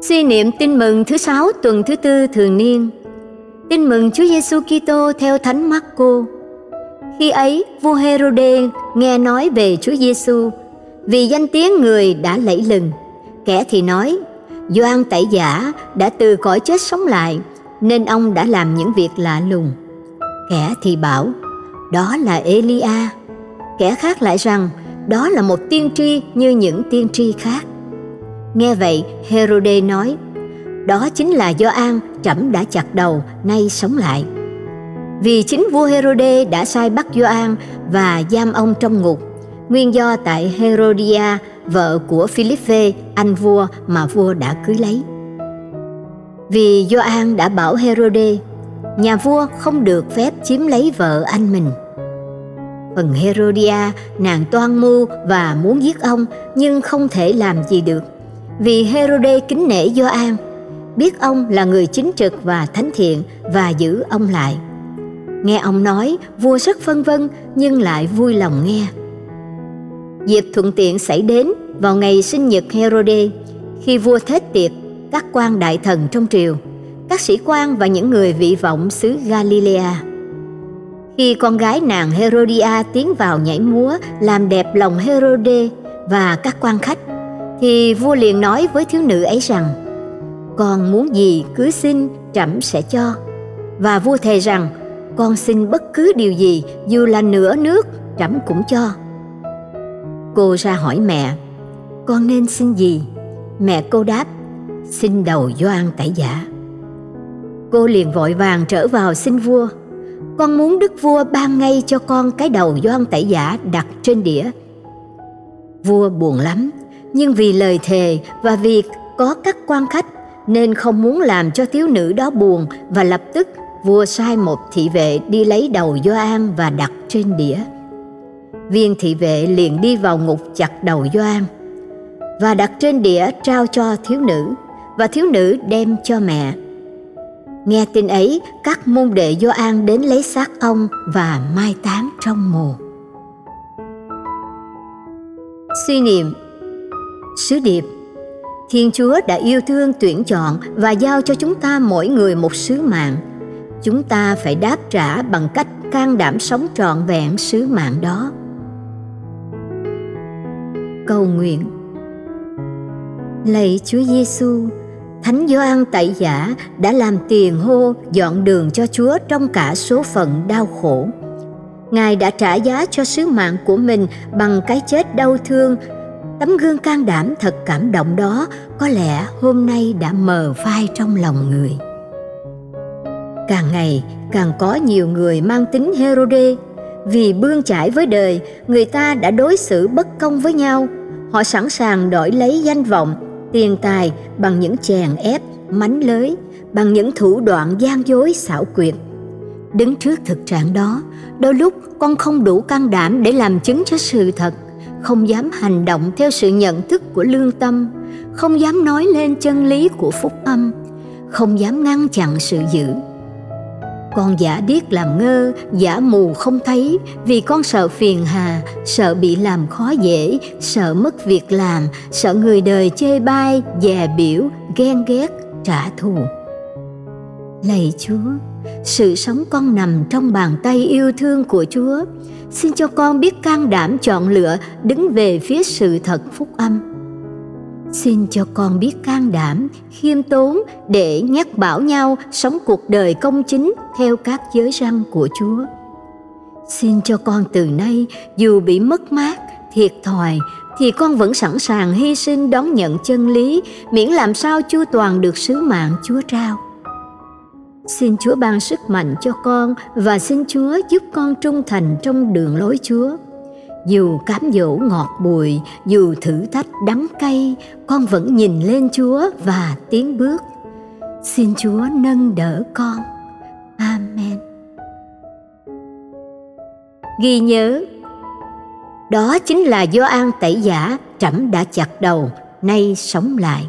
Suy niệm tin mừng thứ sáu tuần thứ tư thường niên. Tin mừng Chúa Giêsu Kitô theo Thánh Marco. Khi ấy, vua Herode nghe nói về Chúa Giêsu, vì danh tiếng người đã lẫy lừng. Kẻ thì nói, Gioan Tẩy Giả đã từ cõi chết sống lại, nên ông đã làm những việc lạ lùng. Kẻ thì bảo, đó là Elia. Kẻ khác lại rằng, đó là một tiên tri như những tiên tri khác. Nghe vậy, Herode nói, đó chính là do An trẫm đã chặt đầu, nay sống lại. Vì chính vua Herode đã sai bắt Gioan và giam ông trong ngục, nguyên do tại Herodia, vợ của Philippe, anh vua mà vua đã cưới lấy. Vì Gioan đã bảo Herode, nhà vua không được phép chiếm lấy vợ anh mình. Phần Herodia, nàng toan mưu và muốn giết ông nhưng không thể làm gì được vì Herode kính nể Gioan, biết ông là người chính trực và thánh thiện và giữ ông lại. Nghe ông nói, vua rất phân vân nhưng lại vui lòng nghe. Dịp thuận tiện xảy đến vào ngày sinh nhật Herode, khi vua thết tiệc các quan đại thần trong triều, các sĩ quan và những người vị vọng xứ Galilea. Khi con gái nàng Herodia tiến vào nhảy múa làm đẹp lòng Herode và các quan khách, thì vua liền nói với thiếu nữ ấy rằng, con muốn gì cứ xin, trẫm sẽ cho. Và vua thề rằng, con xin bất cứ điều gì, dù là nửa nước, trẫm cũng cho. Cô ra hỏi mẹ, con nên xin gì? Mẹ cô đáp, xin đầu doan tẩy giả. Cô liền vội vàng trở vào xin vua, con muốn đức vua ban ngay cho con cái đầu doan tẩy giả đặt trên đĩa. Vua buồn lắm nhưng vì lời thề và việc có các quan khách nên không muốn làm cho thiếu nữ đó buồn và lập tức vua sai một thị vệ đi lấy đầu Doan và đặt trên đĩa. Viên thị vệ liền đi vào ngục chặt đầu Doan và đặt trên đĩa trao cho thiếu nữ và thiếu nữ đem cho mẹ. Nghe tin ấy, các môn đệ Doan đến lấy xác ông và mai táng trong mồ. Suy niệm Sứ điệp Thiên Chúa đã yêu thương tuyển chọn và giao cho chúng ta mỗi người một sứ mạng. Chúng ta phải đáp trả bằng cách can đảm sống trọn vẹn sứ mạng đó. Cầu nguyện Lạy Chúa Giêsu, Thánh Gioan Tẩy Giả đã làm tiền hô dọn đường cho Chúa trong cả số phận đau khổ. Ngài đã trả giá cho sứ mạng của mình bằng cái chết đau thương Tấm gương can đảm thật cảm động đó có lẽ hôm nay đã mờ phai trong lòng người. Càng ngày càng có nhiều người mang tính Herode vì bươn chải với đời, người ta đã đối xử bất công với nhau. Họ sẵn sàng đổi lấy danh vọng, tiền tài bằng những chèn ép, mánh lới, bằng những thủ đoạn gian dối xảo quyệt. Đứng trước thực trạng đó, đôi lúc con không đủ can đảm để làm chứng cho sự thật – không dám hành động theo sự nhận thức của lương tâm, không dám nói lên chân lý của phúc âm, không dám ngăn chặn sự dữ. Con giả điếc làm ngơ, giả mù không thấy, vì con sợ phiền hà, sợ bị làm khó dễ, sợ mất việc làm, sợ người đời chê bai, dè biểu, ghen ghét, trả thù. Lạy chúa sự sống con nằm trong bàn tay yêu thương của chúa. Xin cho con biết can đảm chọn lựa đứng về phía sự thật phúc âm. Xin cho con biết can đảm, khiêm tốn để nhắc bảo nhau sống cuộc đời công chính theo các giới răn của chúa. Xin cho con từ nay, dù bị mất mát, thiệt thòi, thì con vẫn sẵn sàng hy sinh đón nhận chân lý, miễn làm sao chu toàn được sứ mạng chúa trao. Xin Chúa ban sức mạnh cho con và xin Chúa giúp con trung thành trong đường lối Chúa. Dù cám dỗ ngọt bùi, dù thử thách đắng cay, con vẫn nhìn lên Chúa và tiến bước. Xin Chúa nâng đỡ con. Amen. Ghi nhớ, đó chính là do an tẩy giả trẫm đã chặt đầu, nay sống lại.